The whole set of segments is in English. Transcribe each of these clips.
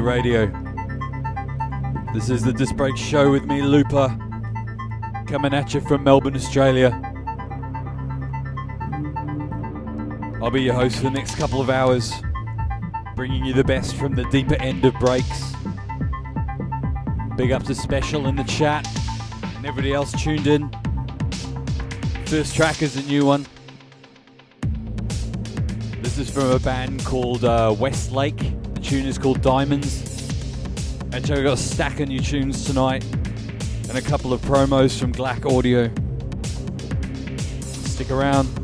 Radio. This is the Disc Break Show with me, Looper, coming at you from Melbourne, Australia. I'll be your host for the next couple of hours, bringing you the best from the deeper end of breaks. Big up to Special in the chat and everybody else tuned in. First track is a new one. This is from a band called uh, Westlake. Tune is called Diamonds. And so we've got a stack of new tunes tonight and a couple of promos from Glack Audio. Stick around.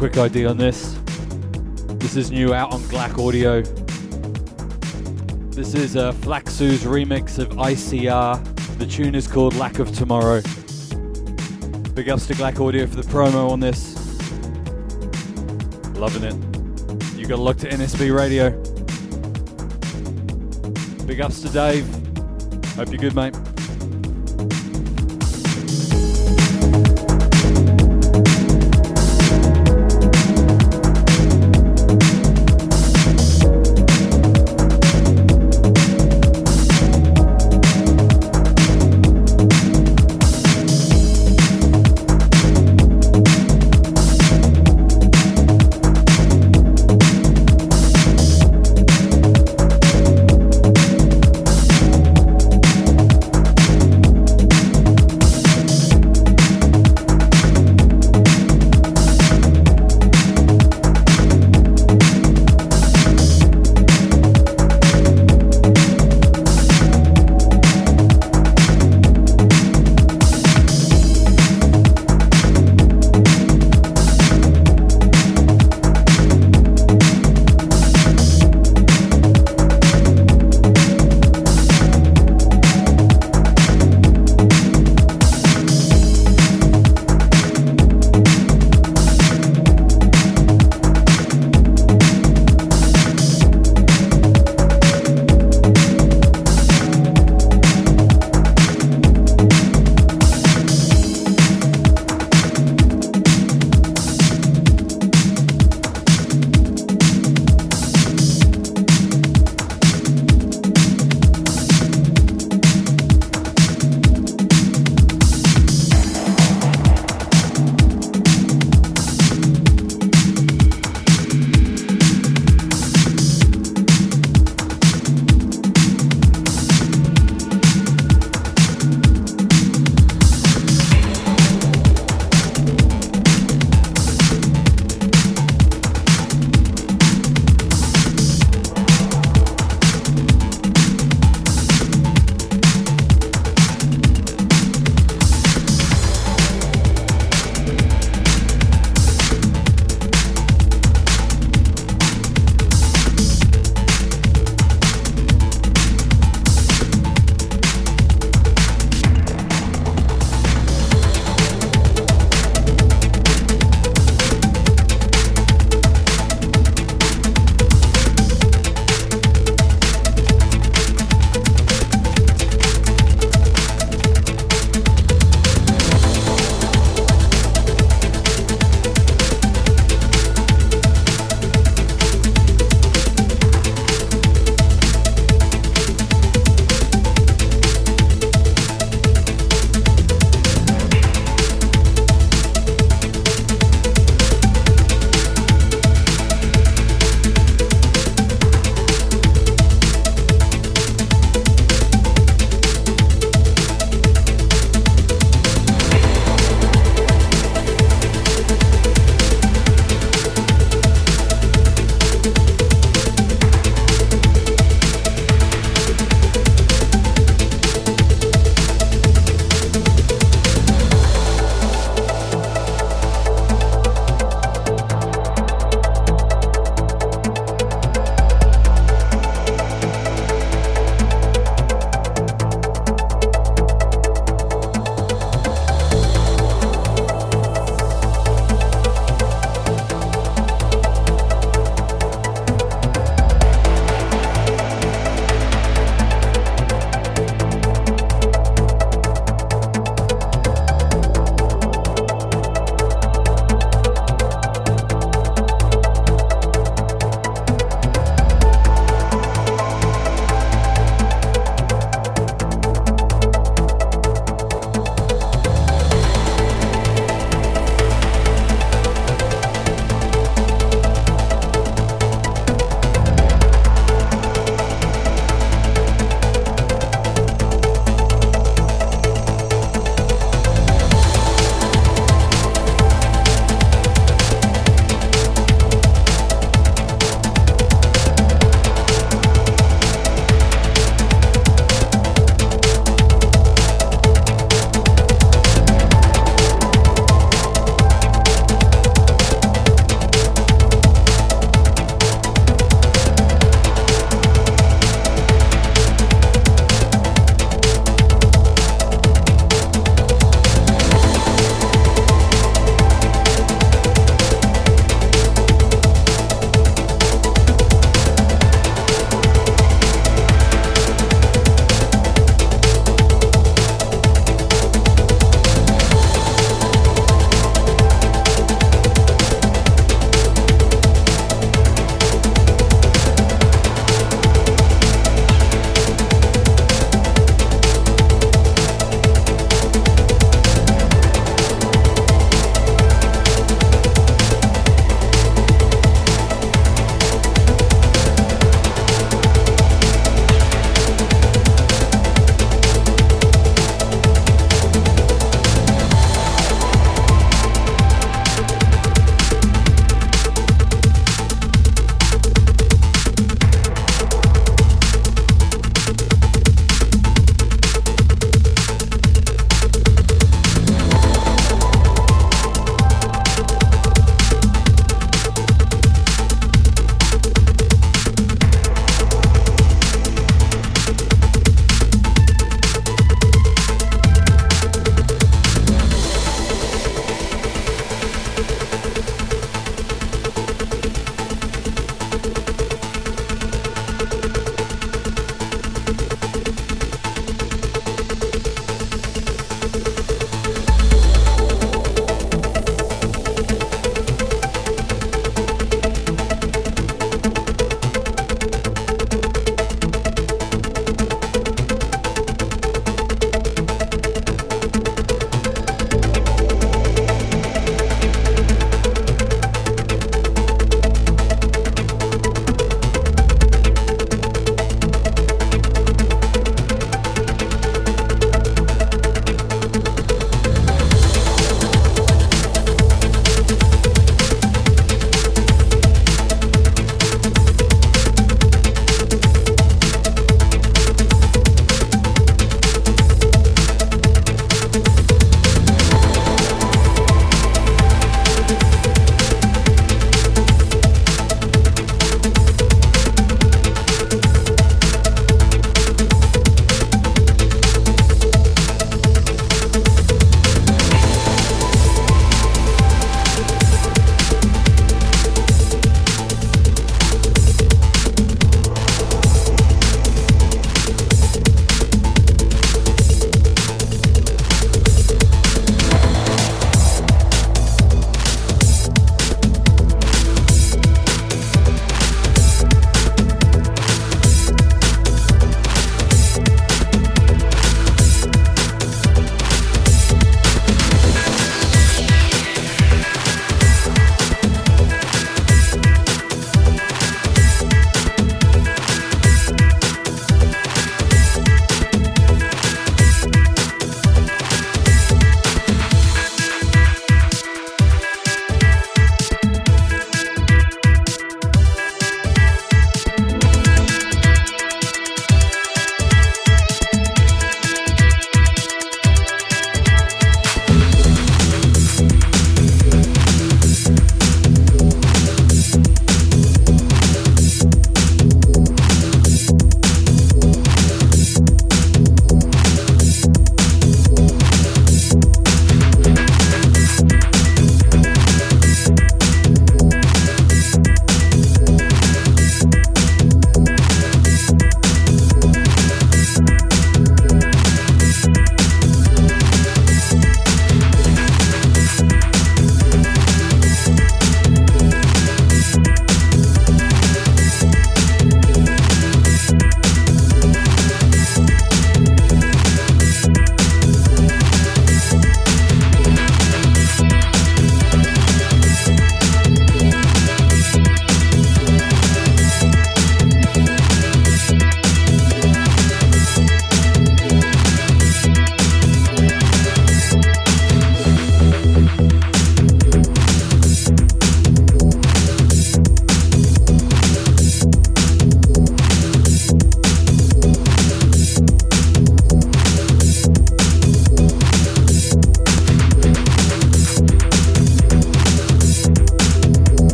Quick idea on this. This is new out on Glack Audio. This is uh, a Flaxu's remix of ICR. The tune is called Lack of Tomorrow. Big ups to Glack Audio for the promo on this. Loving it. You got to look to NSB Radio. Big ups to Dave. Hope you're good, mate.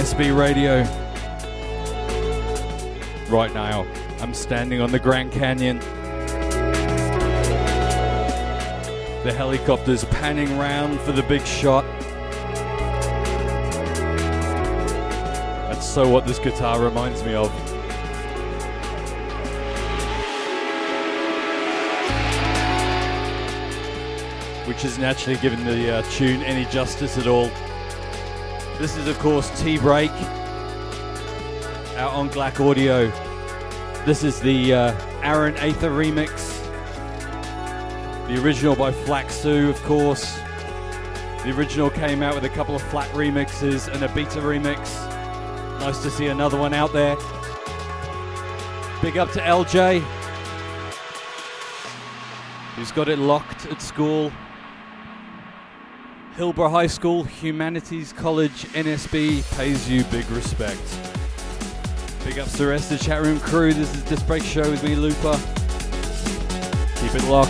NSB Radio. Right now, I'm standing on the Grand Canyon. The helicopter's panning round for the big shot. That's so what this guitar reminds me of. Which has naturally given the uh, tune any justice at all. This is, of course, T Break out on Glac Audio. This is the uh, Aaron Aether remix. The original by Flaxu, of course. The original came out with a couple of flat remixes and a beta remix. Nice to see another one out there. Big up to LJ, who's got it locked at school. Hillborough High School, Humanities College, NSB pays you big respect. Big ups to the rest of the chat room crew. This is Disc Break Show with me, Looper. Keep it locked.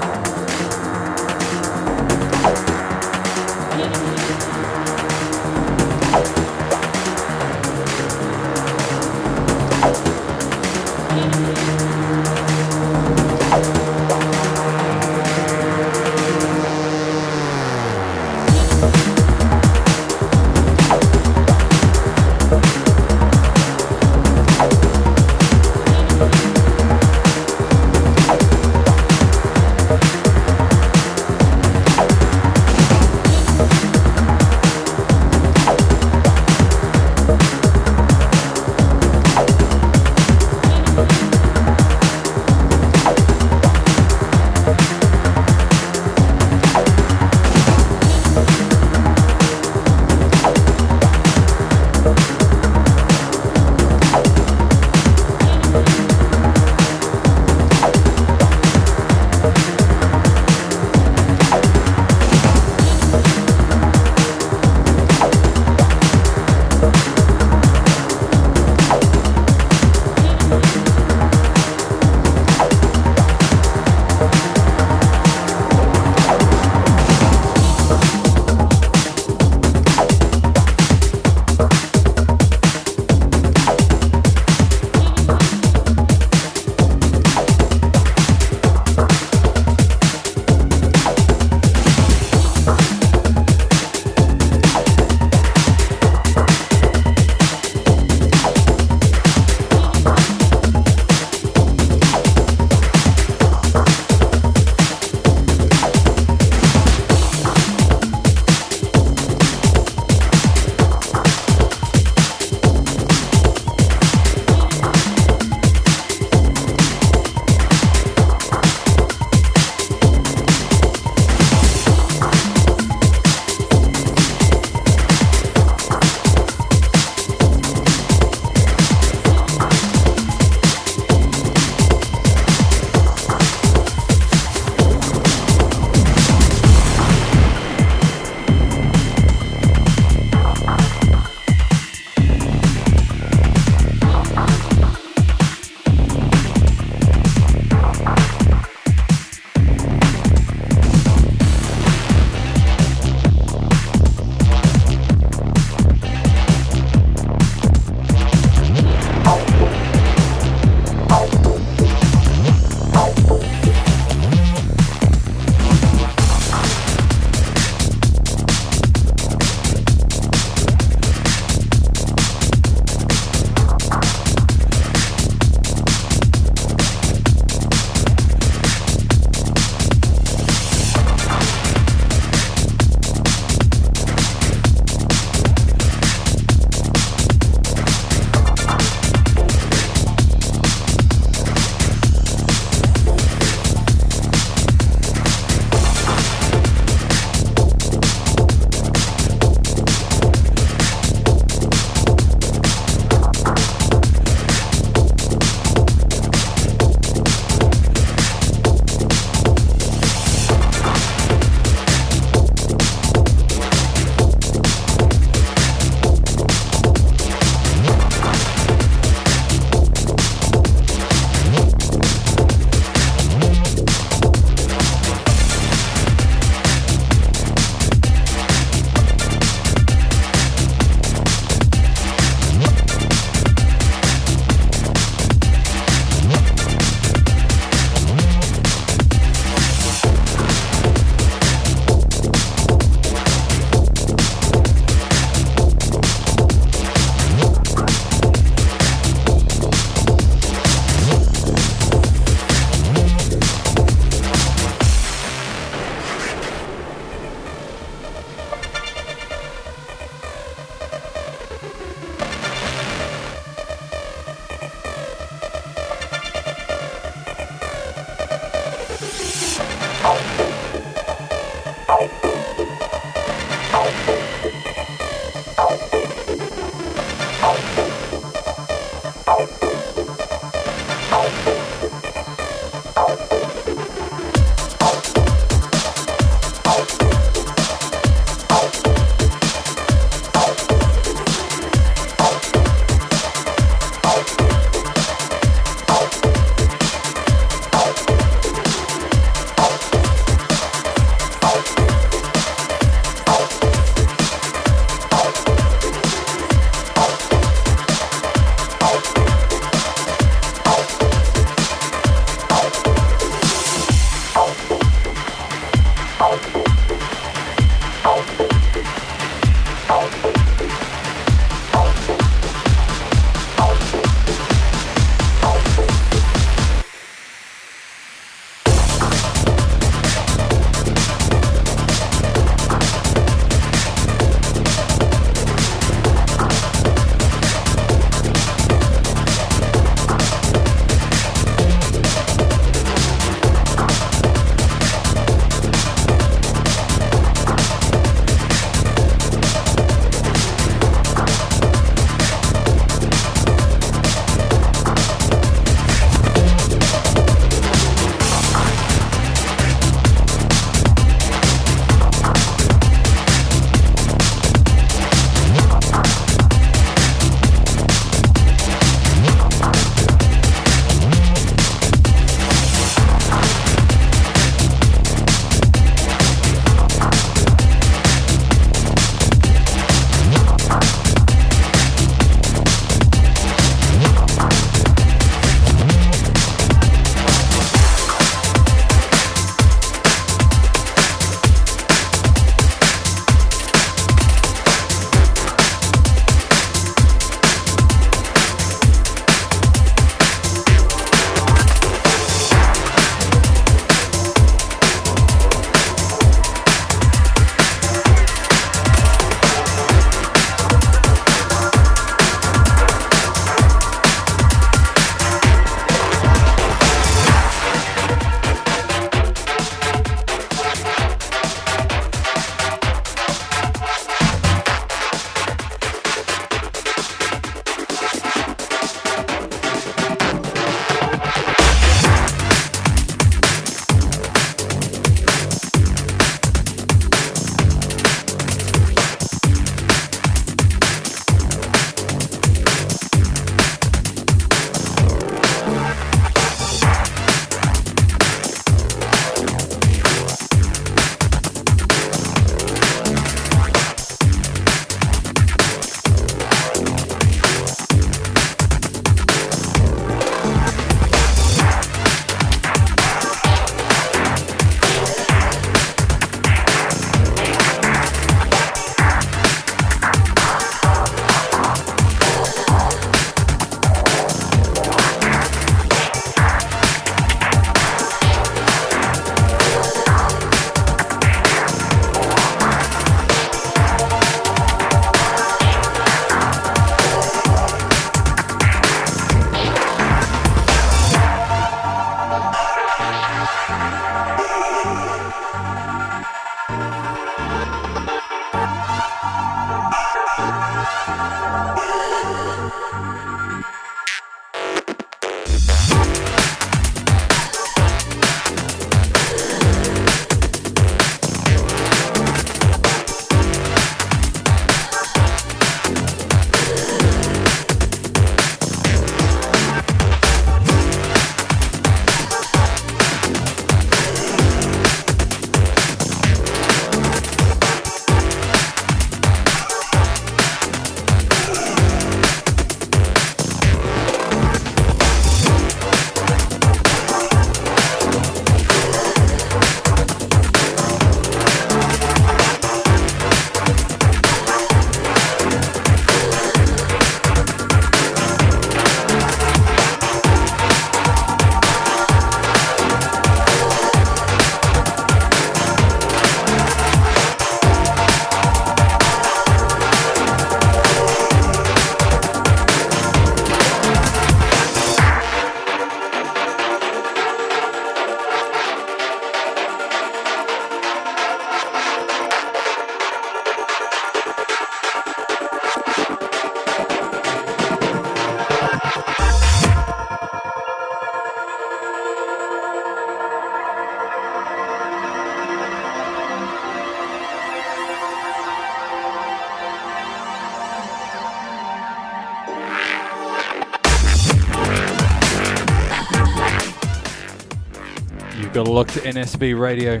You've got a look to NSB Radio.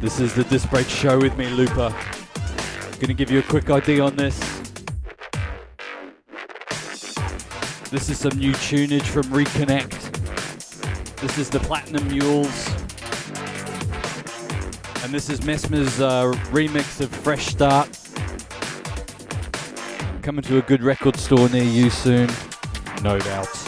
This is the Disc Break Show with me, Looper. Gonna give you a quick ID on this. This is some new tunage from Reconnect. This is the Platinum Mules. And this is Mesmer's uh, remix of Fresh Start. Coming to a good record store near you soon, no doubt.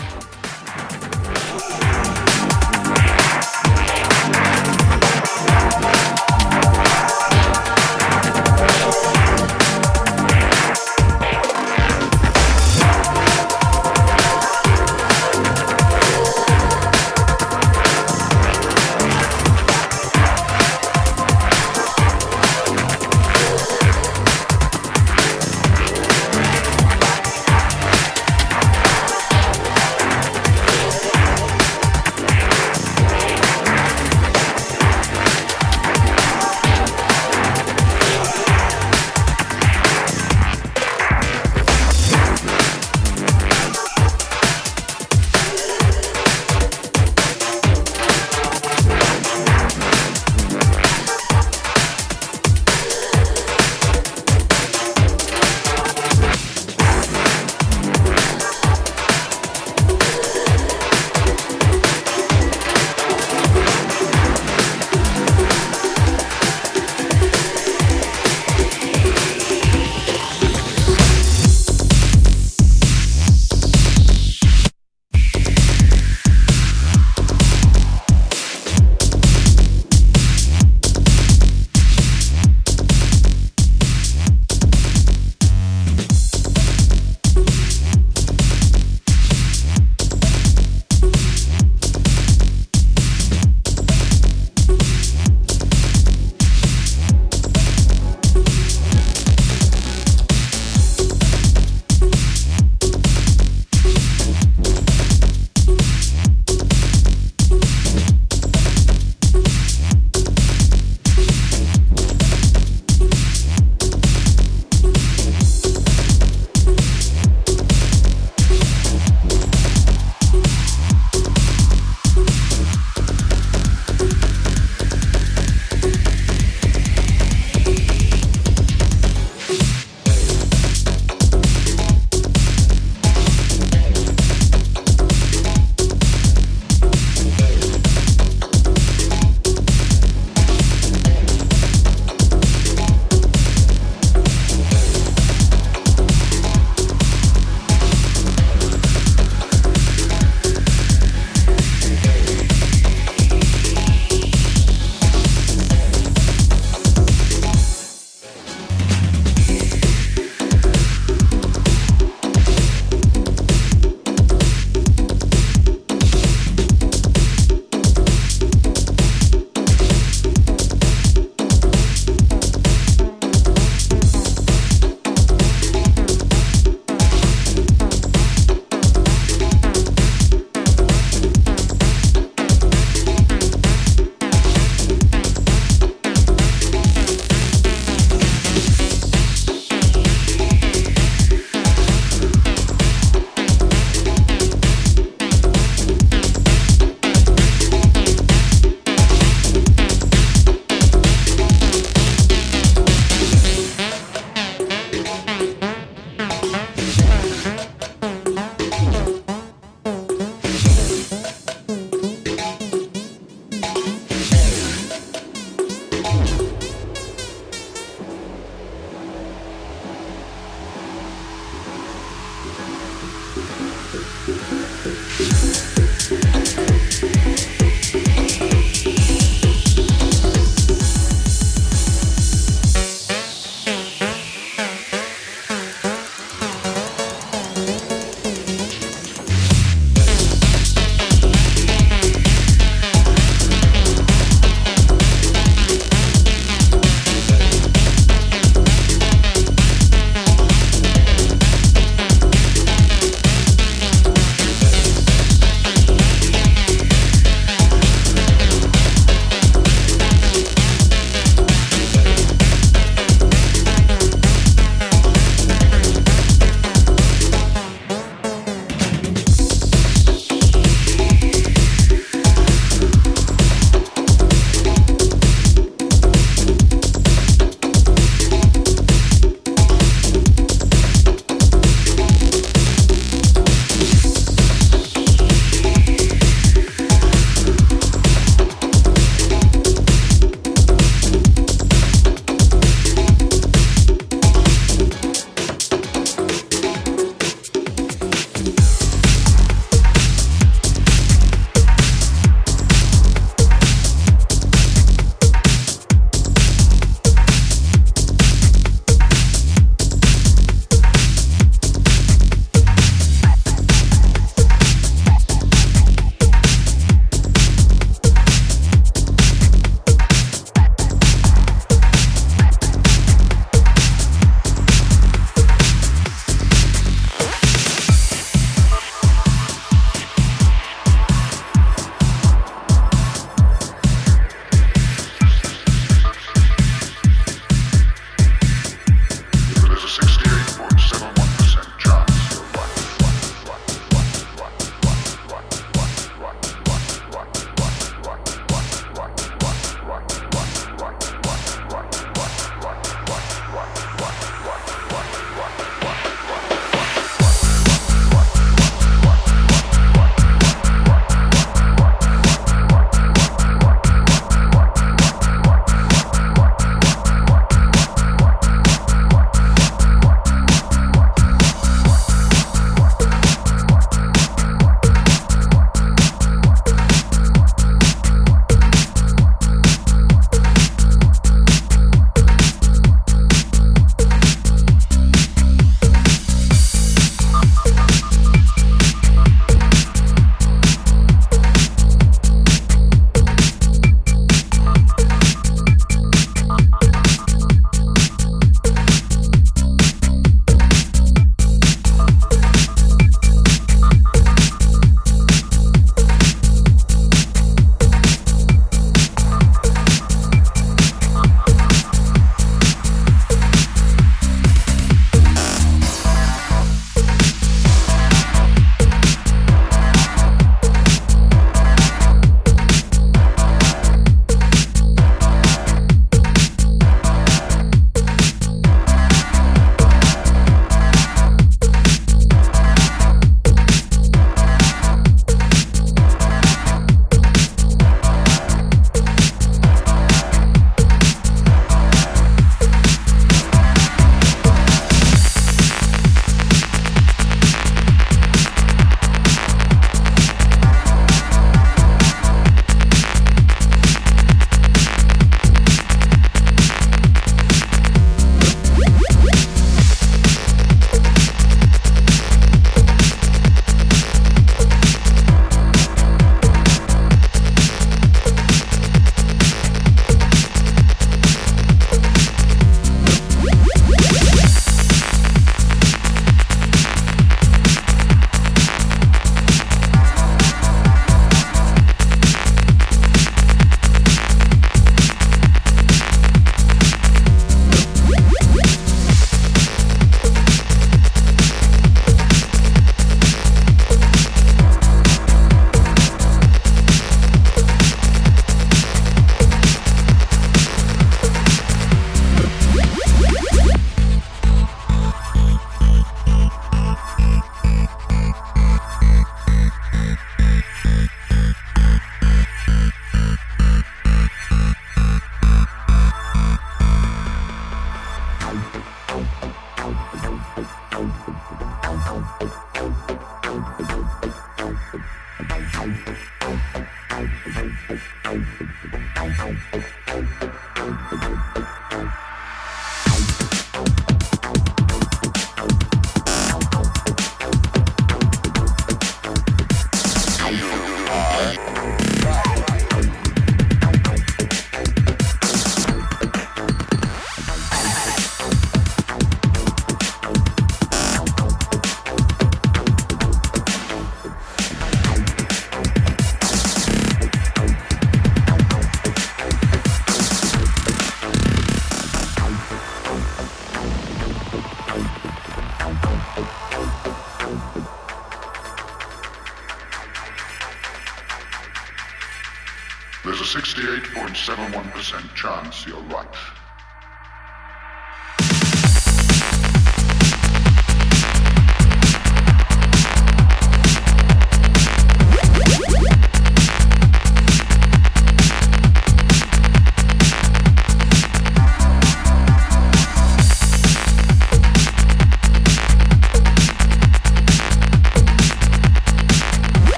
68.71% chance you're right.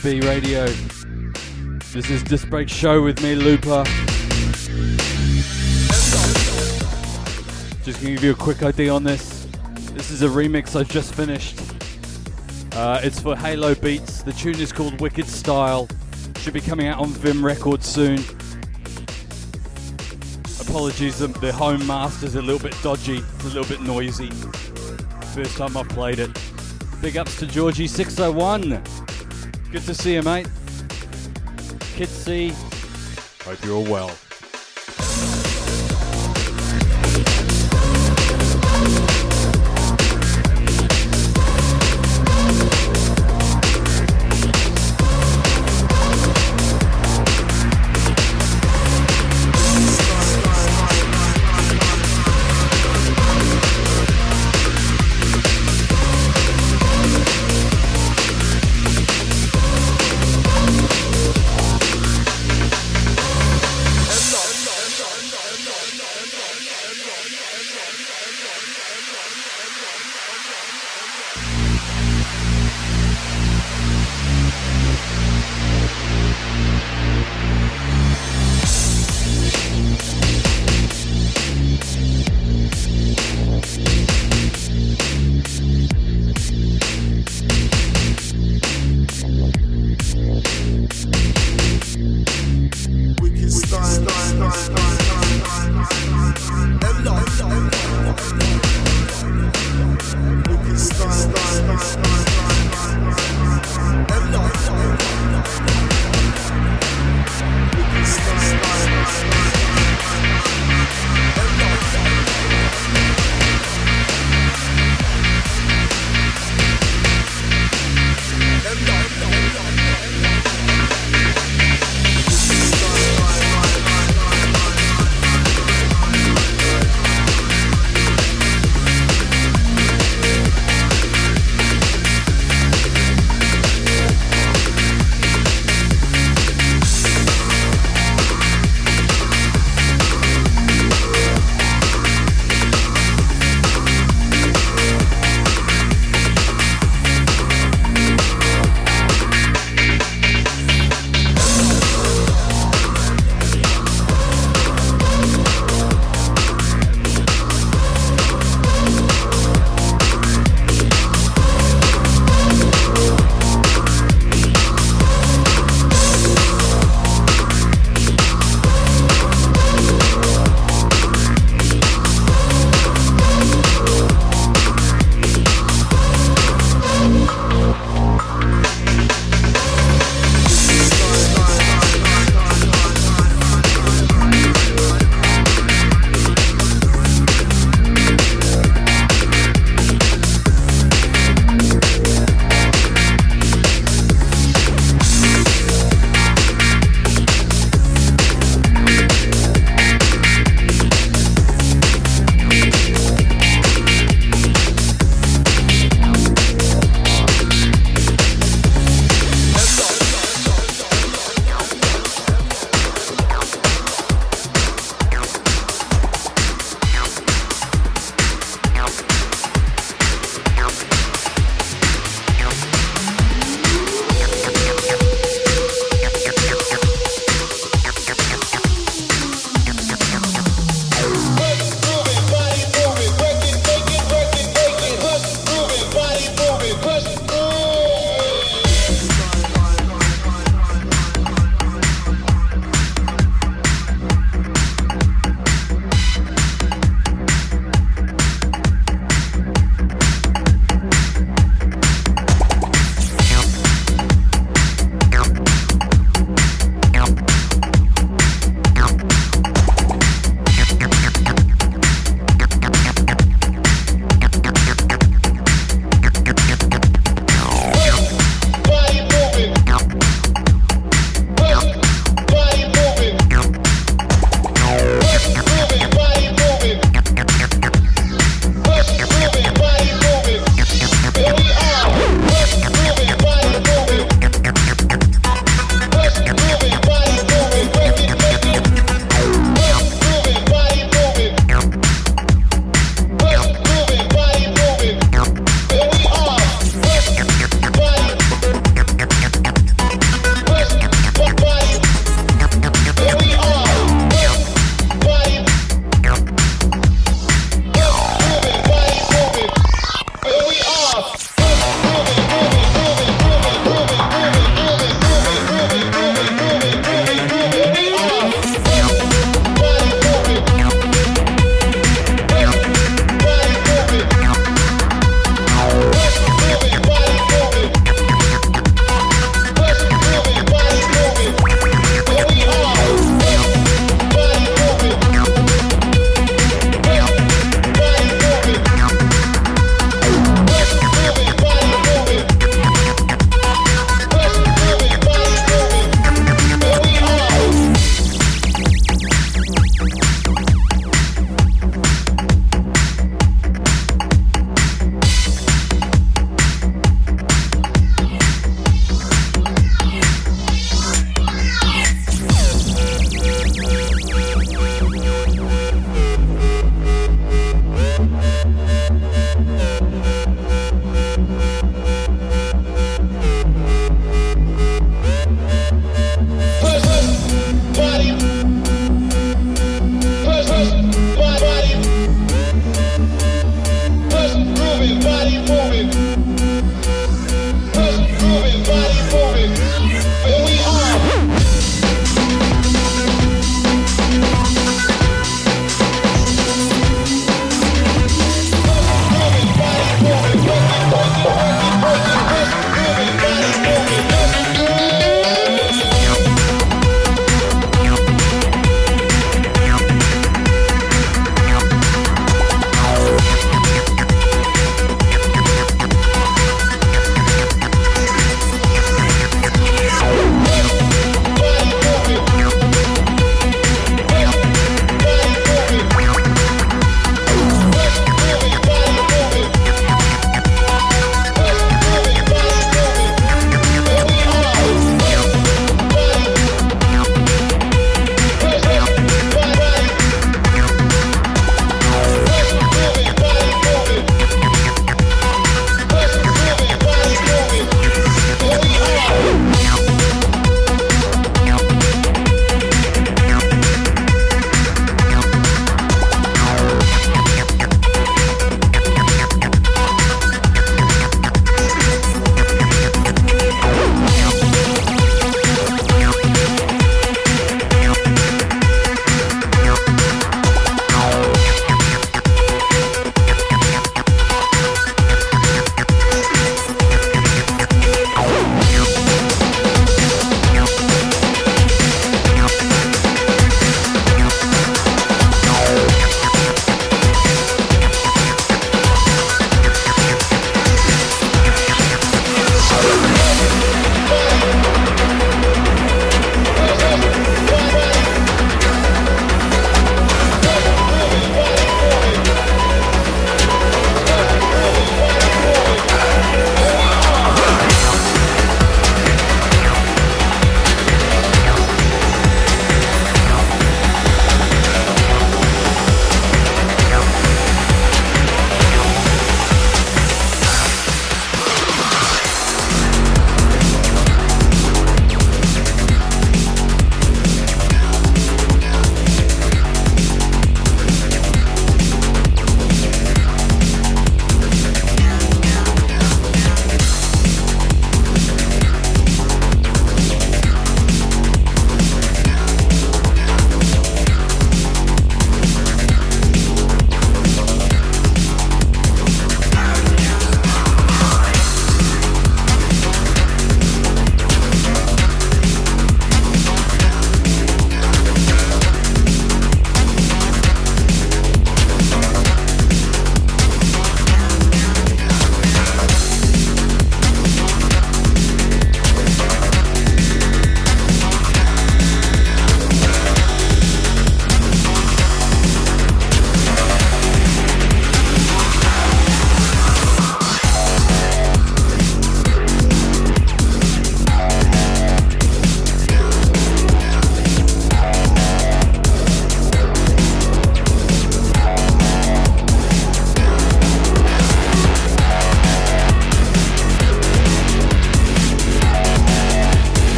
NSB Radio. This is Disc Break Show with me, Looper. Just gonna give you a quick idea on this. This is a remix I've just finished. Uh, it's for Halo Beats. The tune is called Wicked Style. Should be coming out on Vim Records soon. Apologies, the, the home master's a little bit dodgy. It's a little bit noisy. First time I've played it. Big ups to Georgie601. Good to see you, mate. Kids see. Hope you're all well.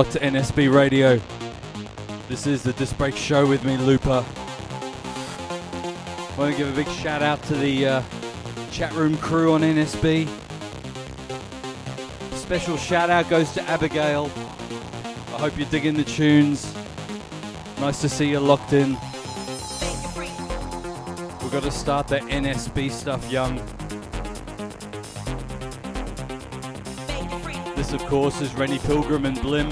locked to NSB Radio. This is the Disc Break Show with me, Looper. I want to give a big shout out to the uh, chat room crew on NSB. Special shout out goes to Abigail. I hope you're digging the tunes. Nice to see you locked in. We've got to start the NSB stuff young. of course, is Rennie Pilgrim and Blim,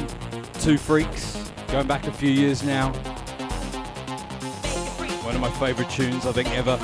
two freaks, going back a few years now. One of my favourite tunes, I think, ever.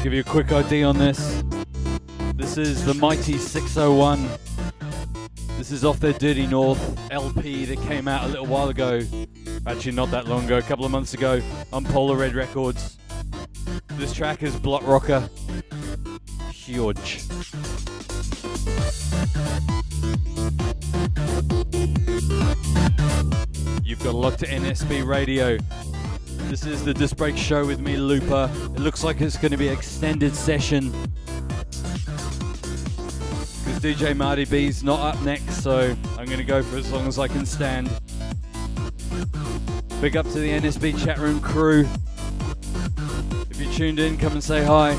Just give you a quick ID on this. This is the Mighty 601. This is off their Dirty North LP that came out a little while ago. Actually, not that long ago, a couple of months ago, on Polar Red Records. This track is Block Rocker. Huge. You've got locked to NSB Radio. This is the Disc Break Show with me, Looper. It looks like it's going to be an extended session. Because DJ Marty B's not up next, so I'm going to go for as long as I can stand. Big up to the NSB chat room crew. If you're tuned in, come and say hi.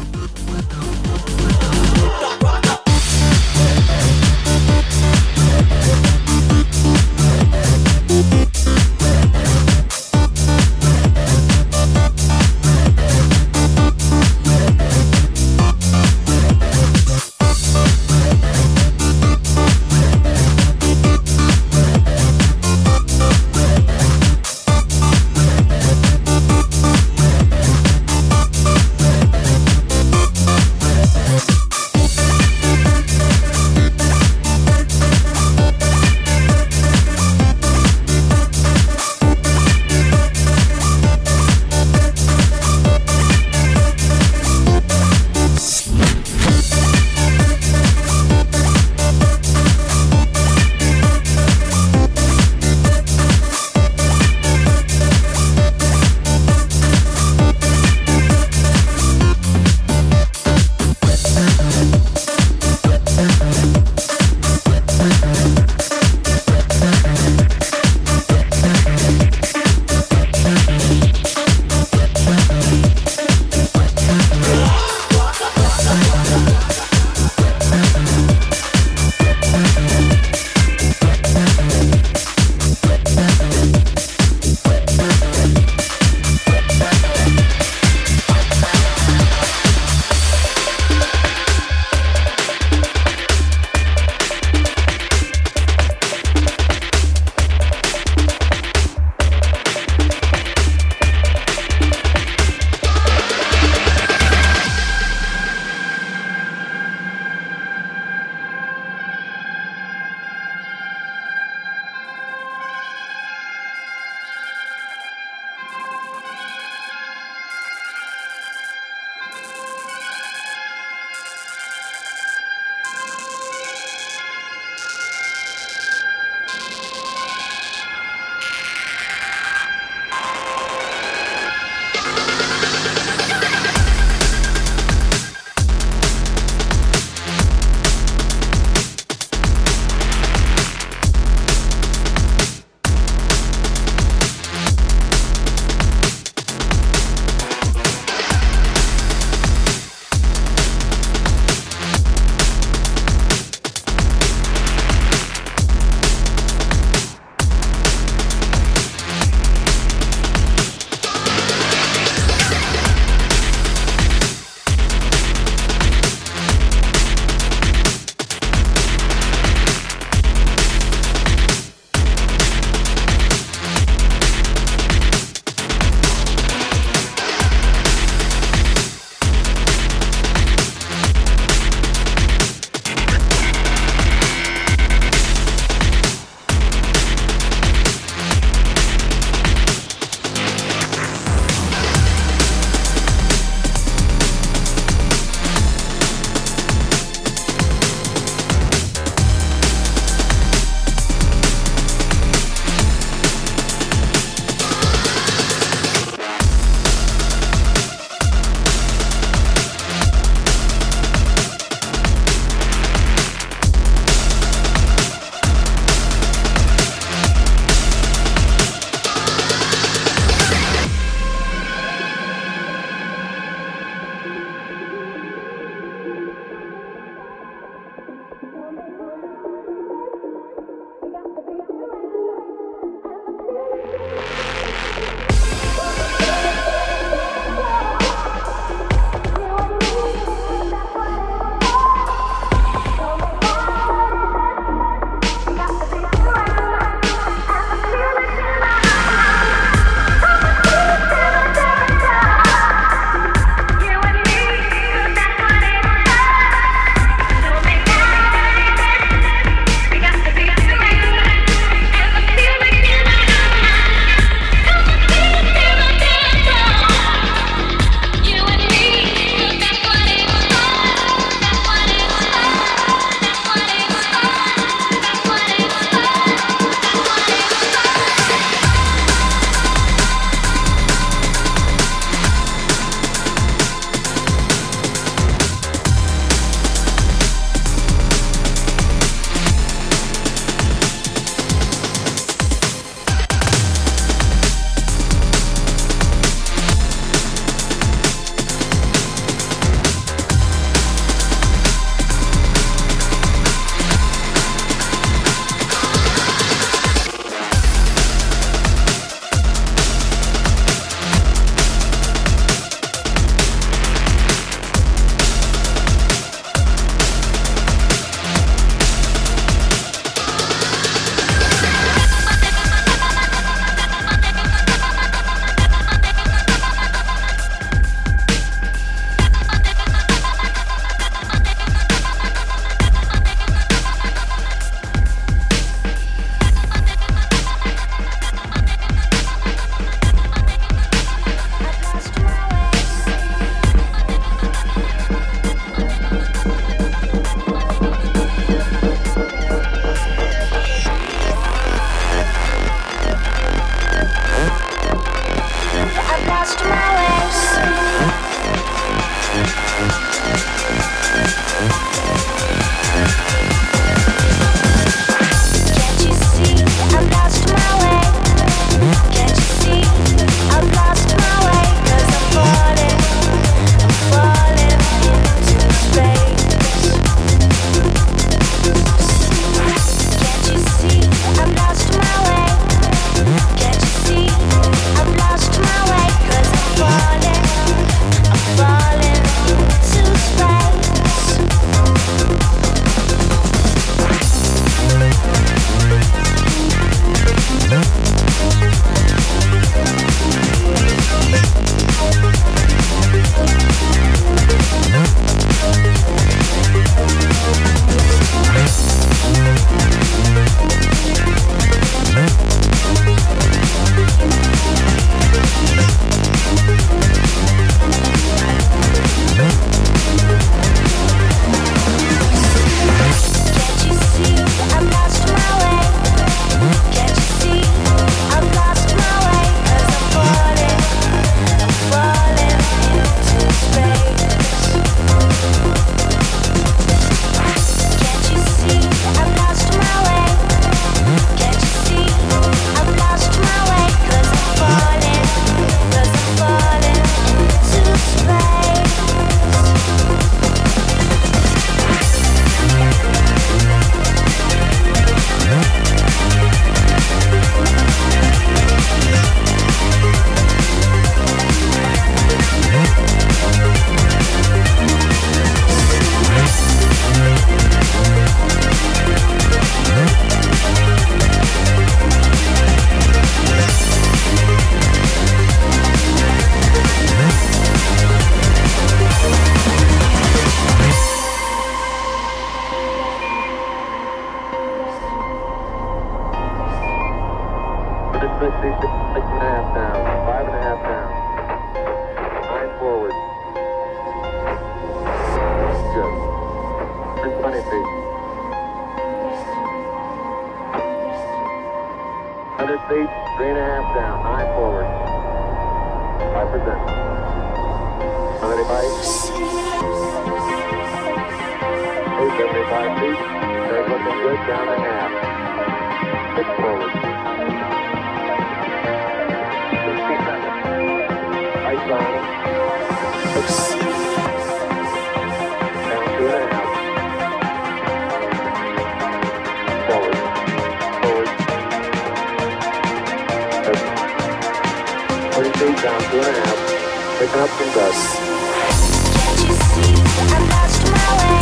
Can't you see I'm lost my way?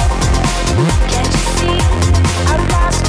Can't you see I'm lost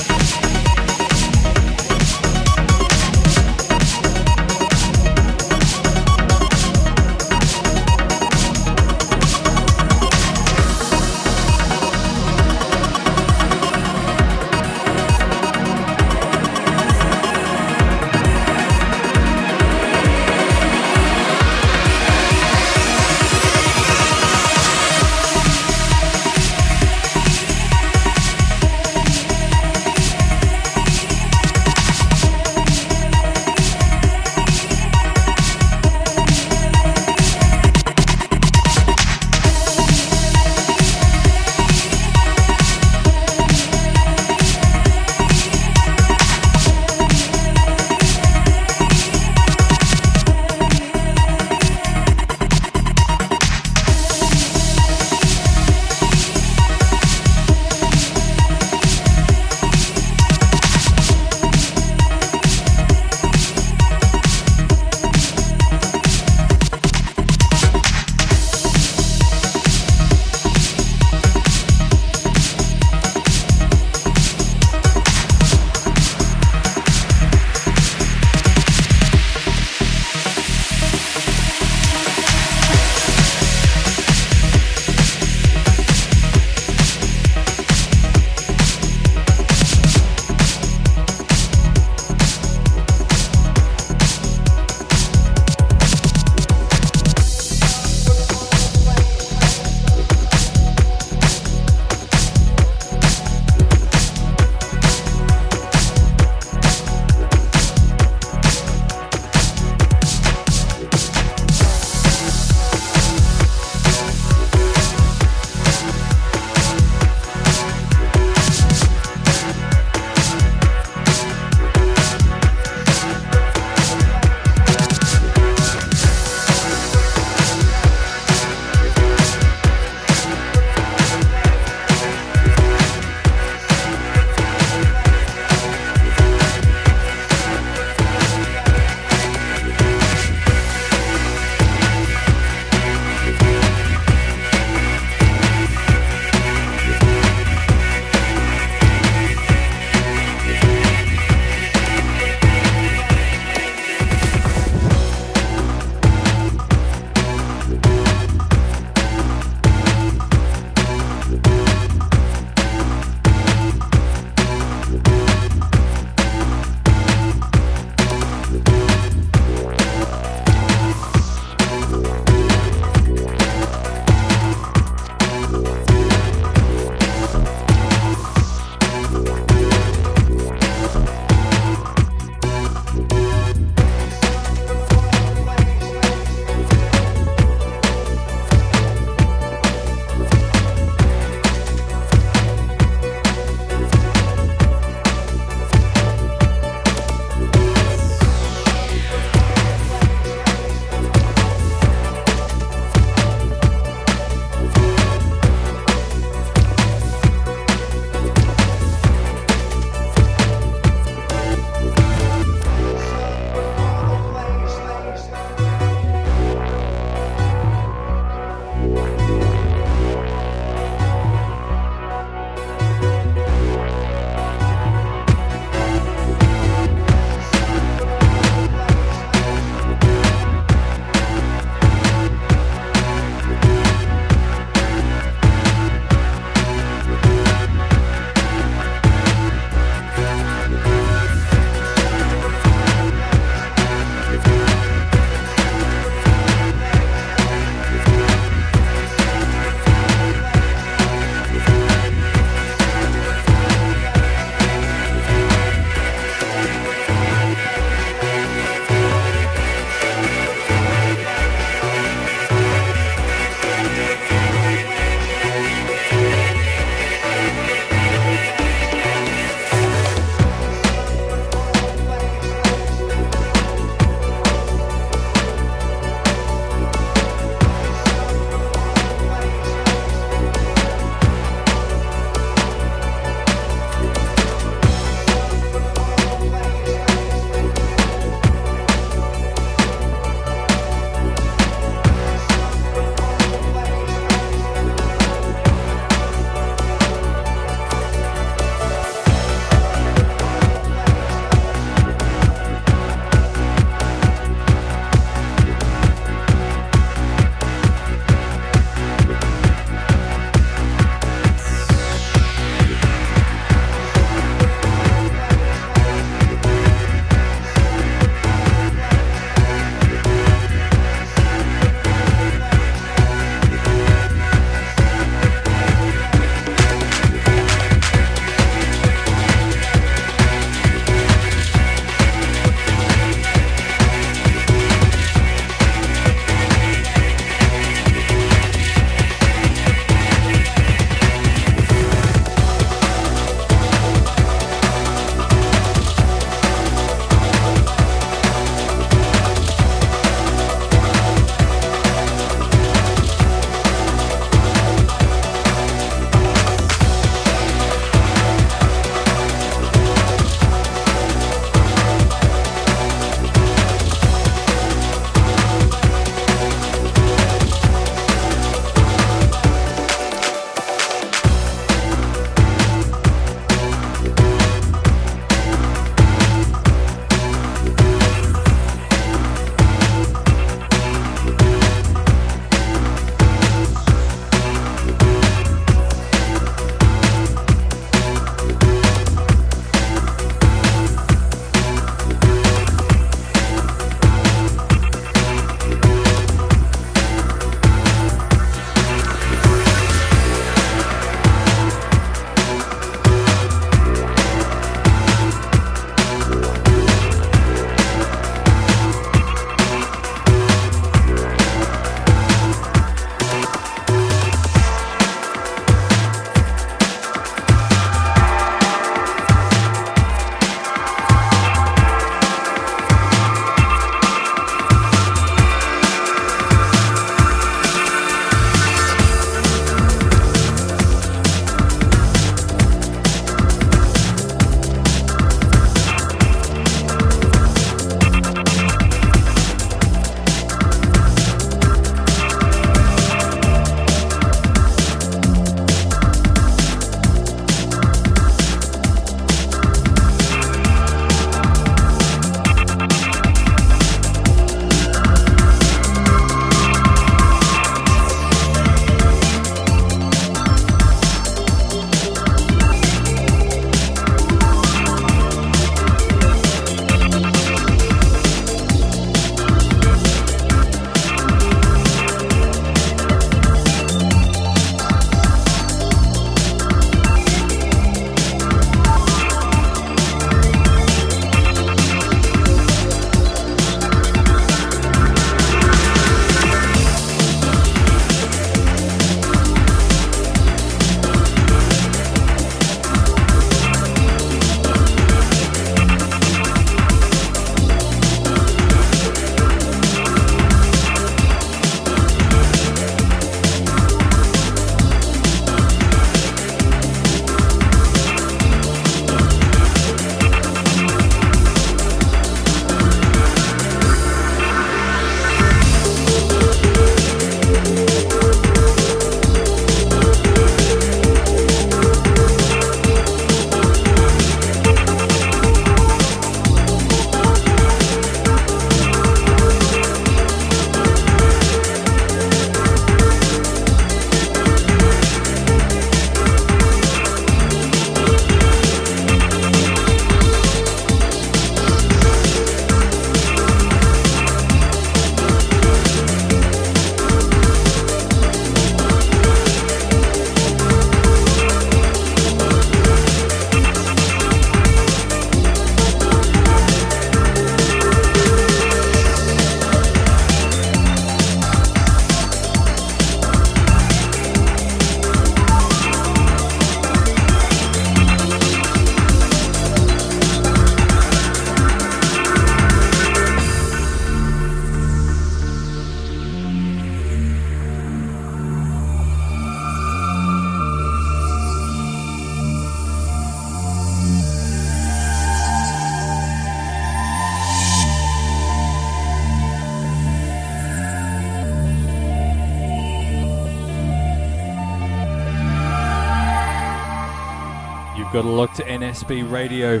Got a look to NSB Radio.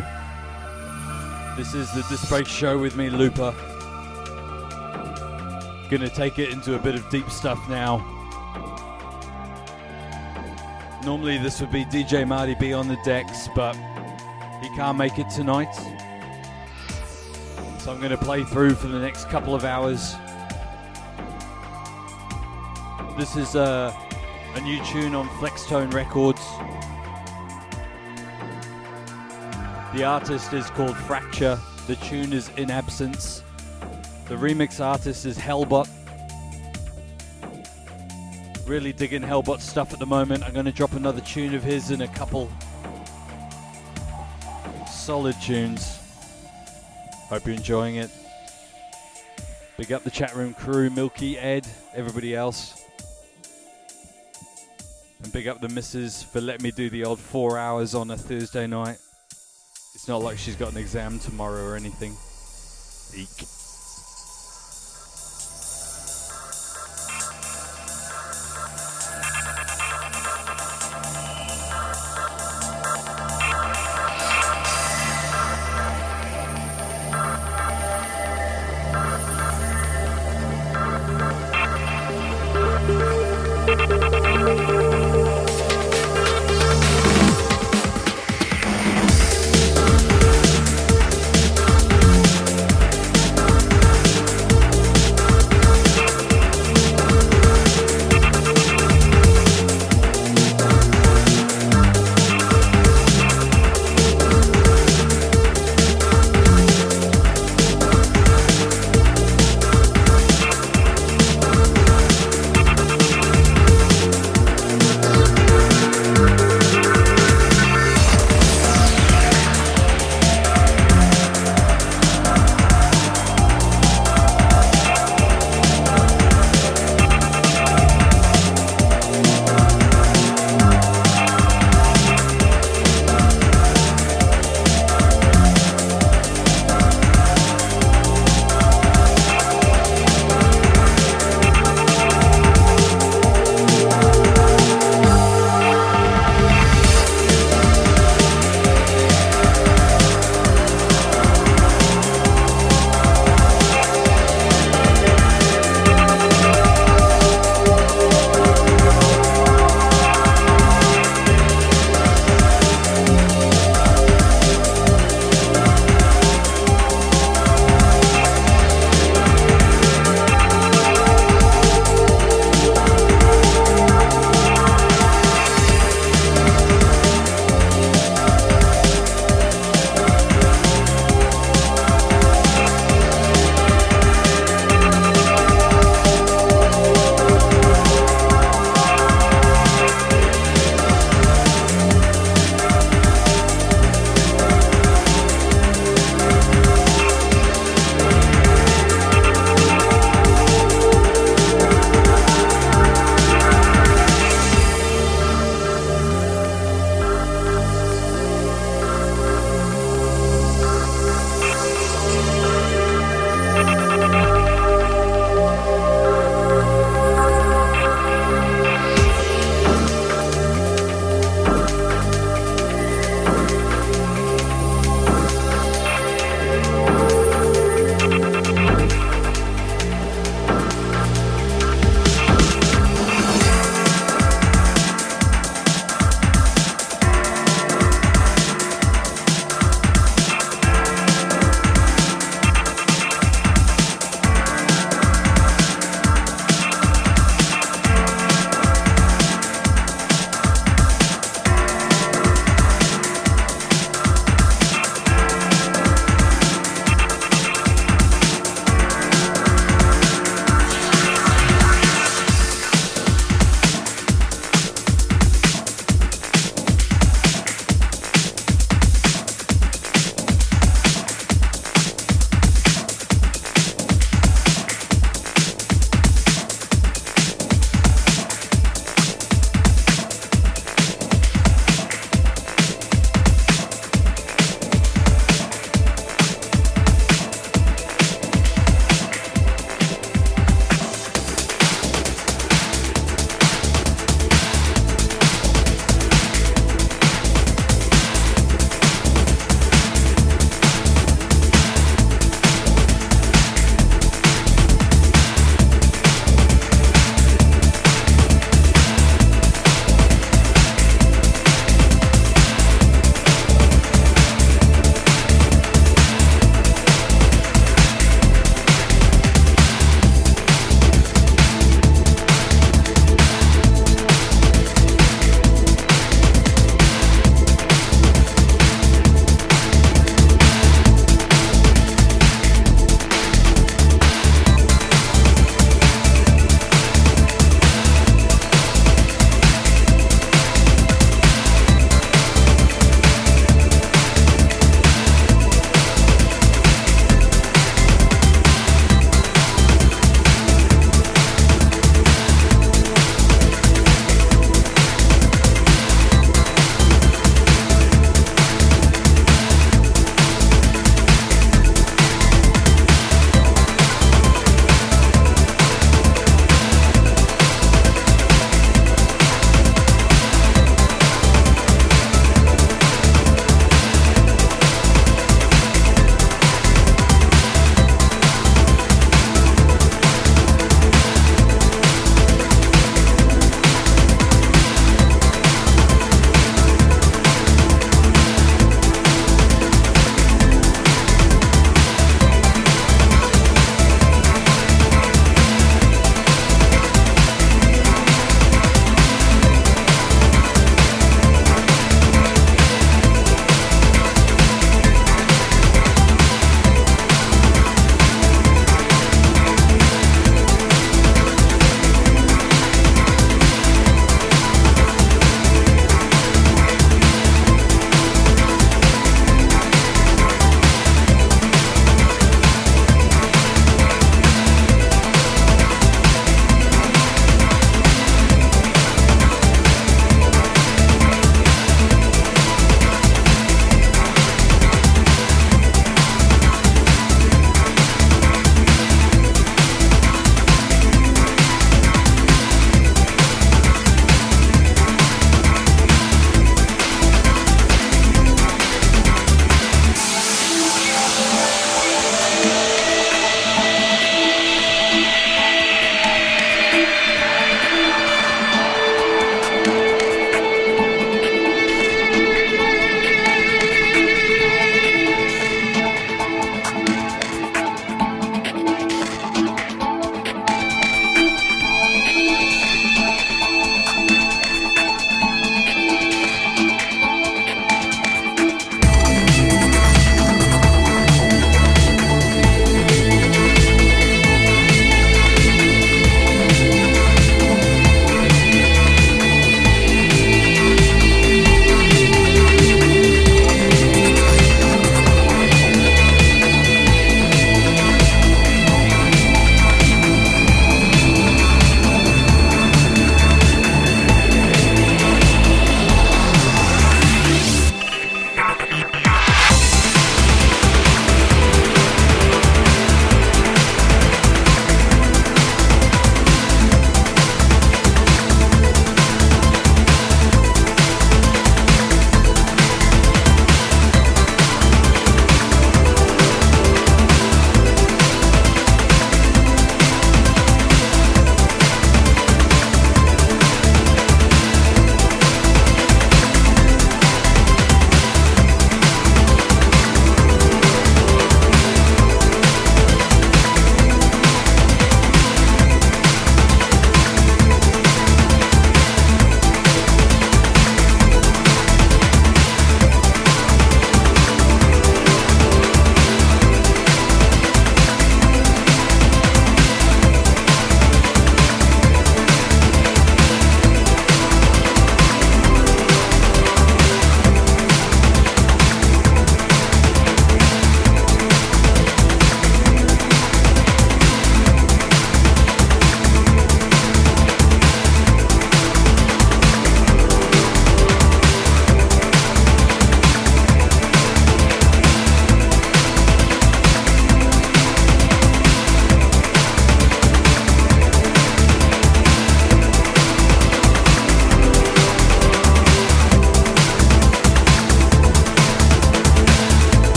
This is the Display Show with me, Looper. Gonna take it into a bit of deep stuff now. Normally this would be DJ Marty B on the decks, but he can't make it tonight. So I'm gonna play through for the next couple of hours. This is a, a new tune on Flextone Records. The artist is called Fracture. The tune is In Absence. The remix artist is Hellbot. Really digging Hellbot stuff at the moment. I'm going to drop another tune of his in a couple solid tunes. Hope you're enjoying it. Big up the chat room crew, Milky, Ed, everybody else. And big up the missus for letting me do the odd four hours on a Thursday night. It's not like she's got an exam tomorrow or anything. Eek.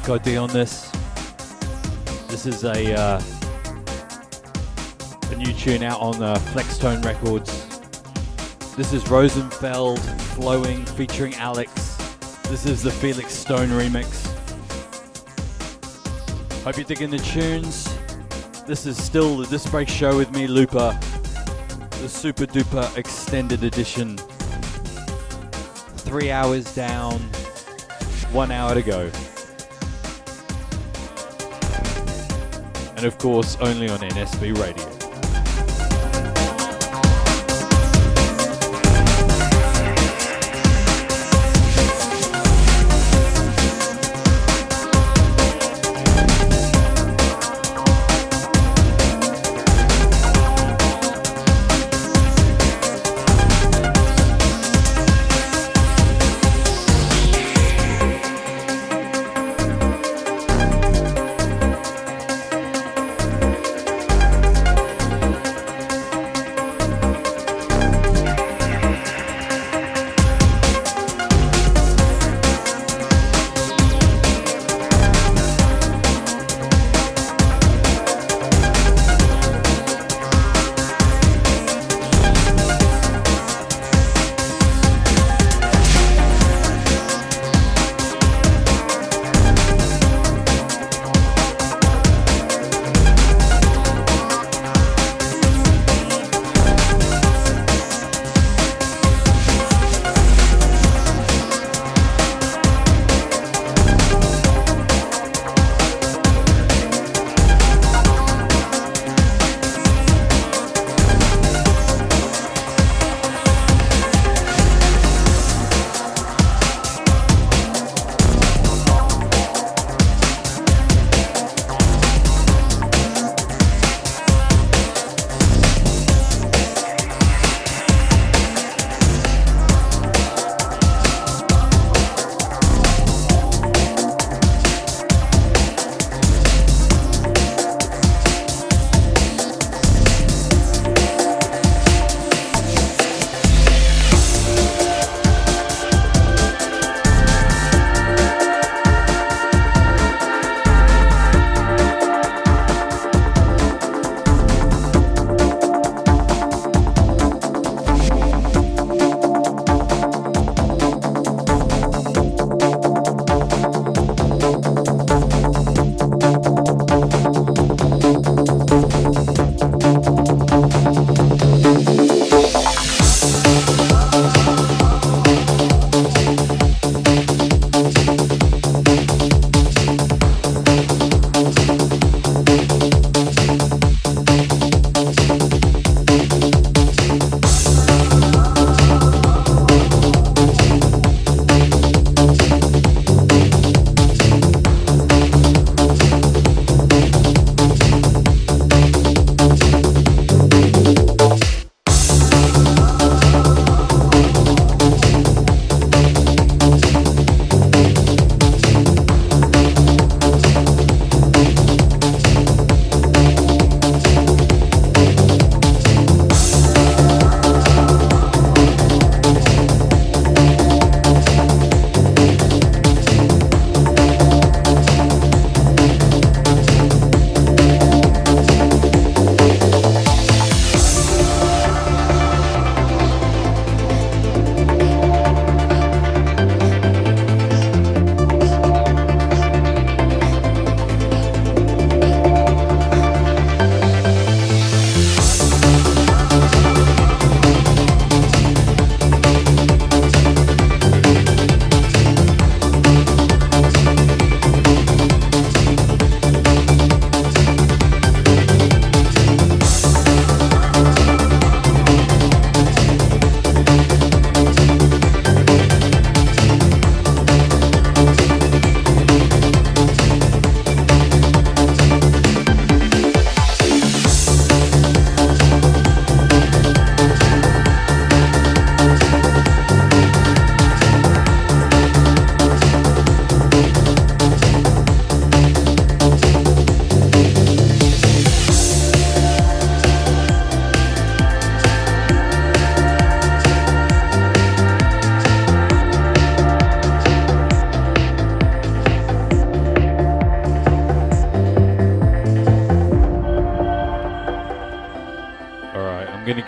Quick on this. This is a uh, a new tune out on uh, Flextone Records. This is Rosenfeld Flowing featuring Alex. This is the Felix Stone remix. Hope you're digging the tunes. This is still the Disc Break Show with me, Looper. The super duper extended edition. Three hours down, one hour to go. And of course, only on NSB Radio.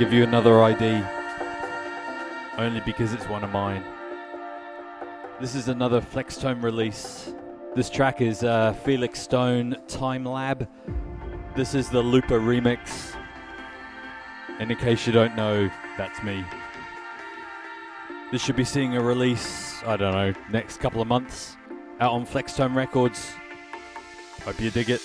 Give you another ID. Only because it's one of mine. This is another Flextone release. This track is uh, Felix Stone Time Lab. This is the Looper remix. And in case you don't know, that's me. This should be seeing a release, I don't know, next couple of months out on Flextone Records. Hope you dig it.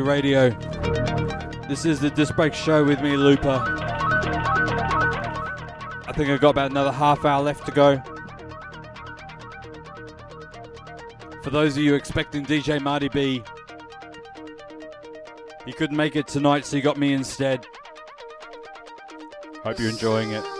Radio. This is the Disc Break Show with me, Looper. I think I've got about another half hour left to go. For those of you expecting DJ Marty B, he couldn't make it tonight, so he got me instead. Hope you're enjoying it.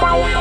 Wow.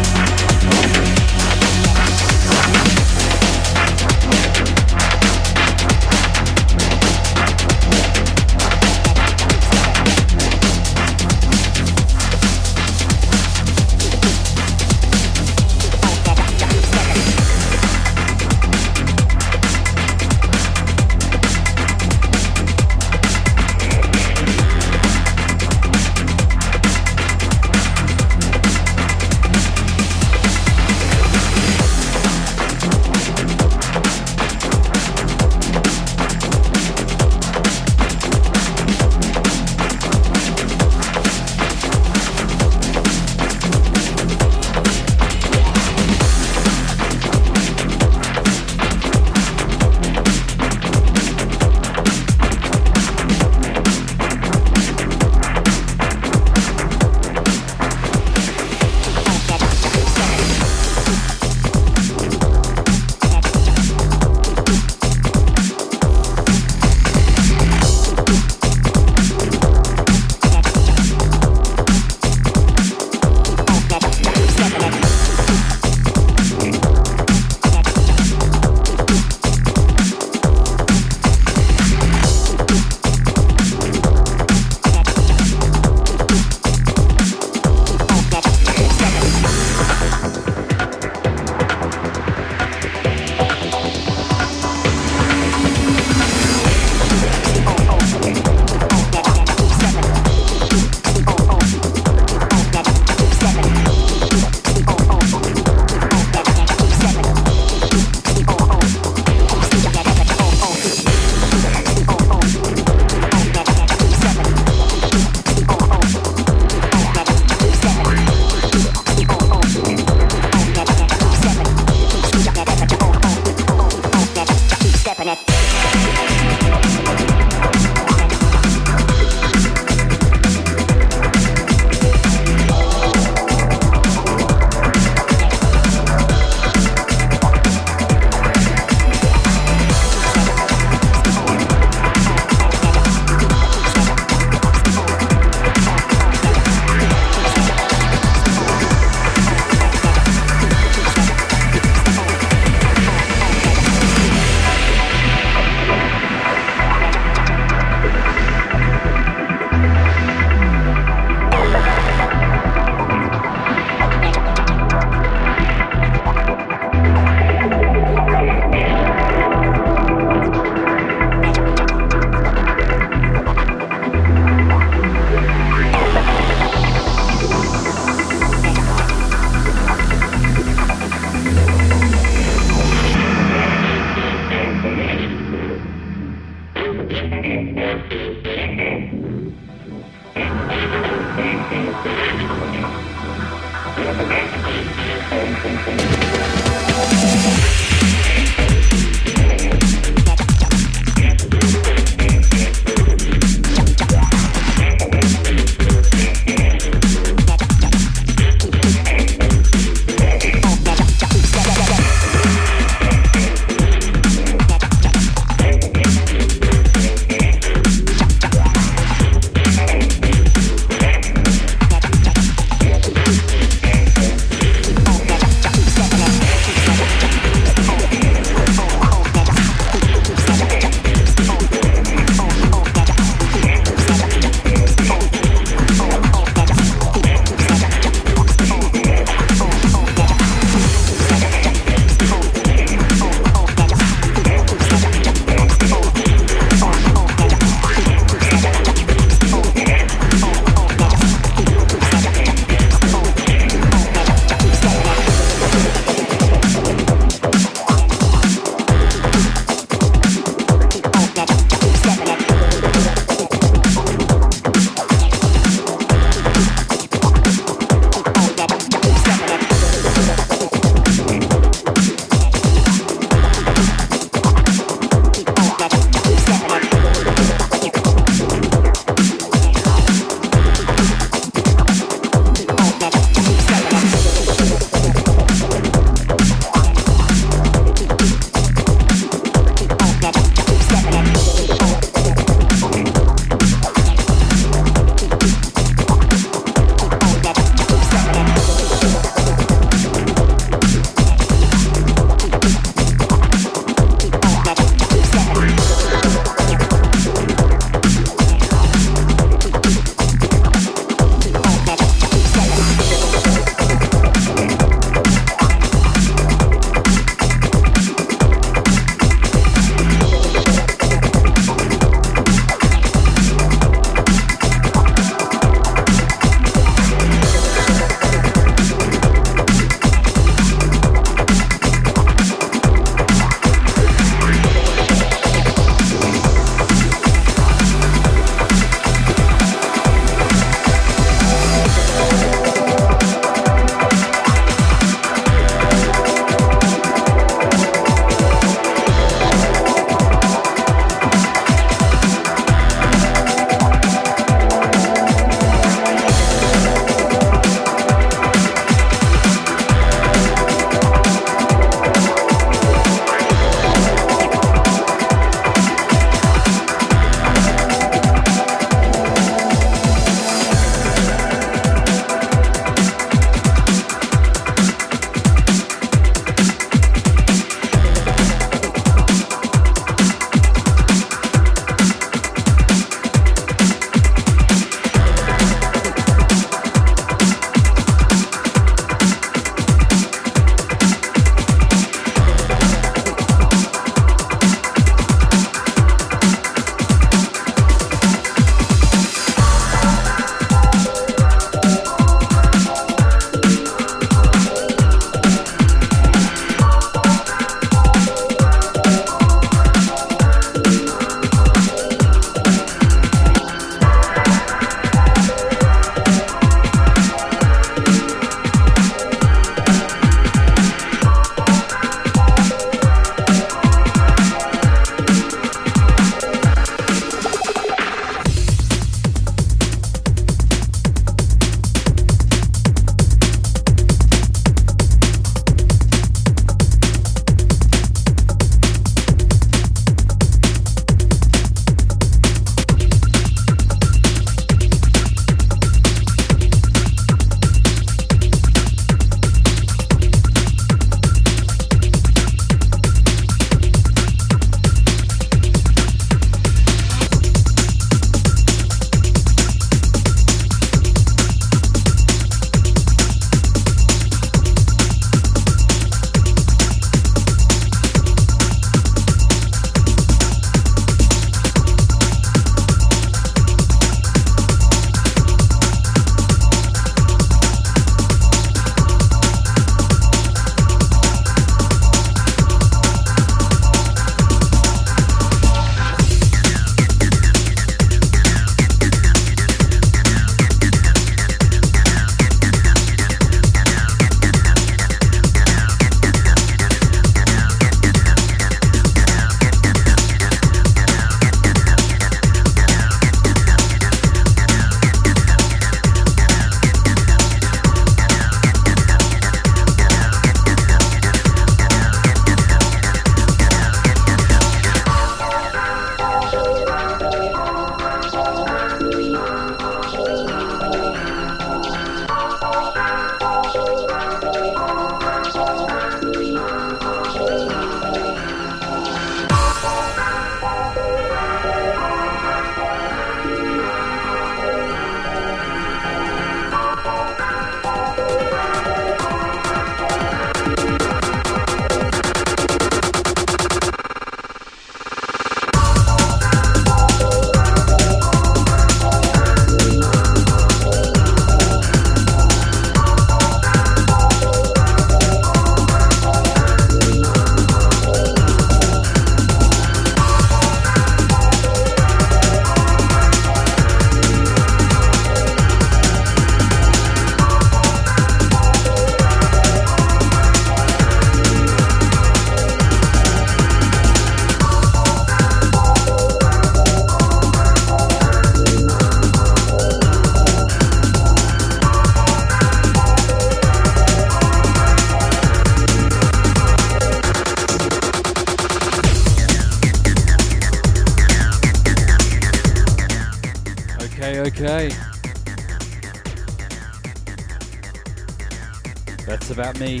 Me.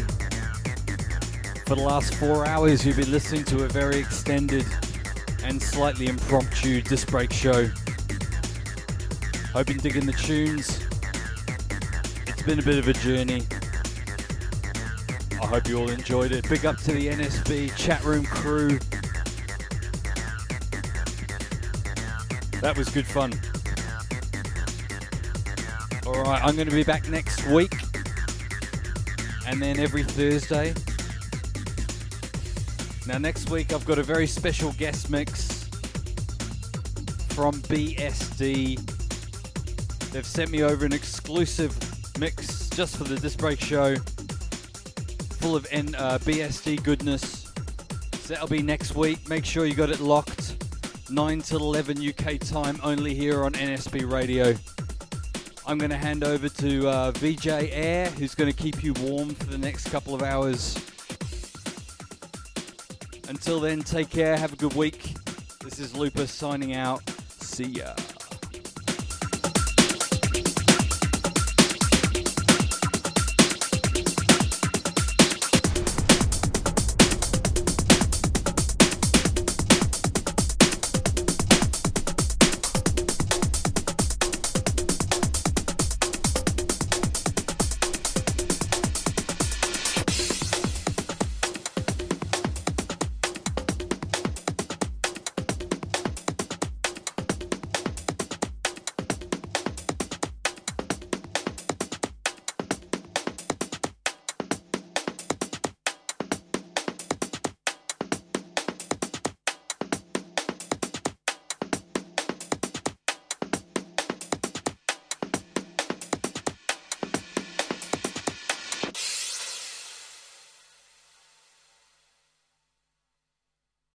For the last four hours, you've been listening to a very extended and slightly impromptu disc break show. Hope you're digging the tunes. It's been a bit of a journey. I hope you all enjoyed it. Big up to the NSB chat room crew. That was good fun. Alright, I'm going to be back next week. And then every Thursday. Now, next week, I've got a very special guest mix from BSD. They've sent me over an exclusive mix just for the Disc Break show, full of N- uh, BSD goodness. So that'll be next week. Make sure you got it locked. 9 till 11 UK time, only here on NSB Radio. I'm going to hand over to uh, VJ Air, who's going to keep you warm for the next couple of hours. Until then, take care, have a good week. This is Lupus signing out. See ya.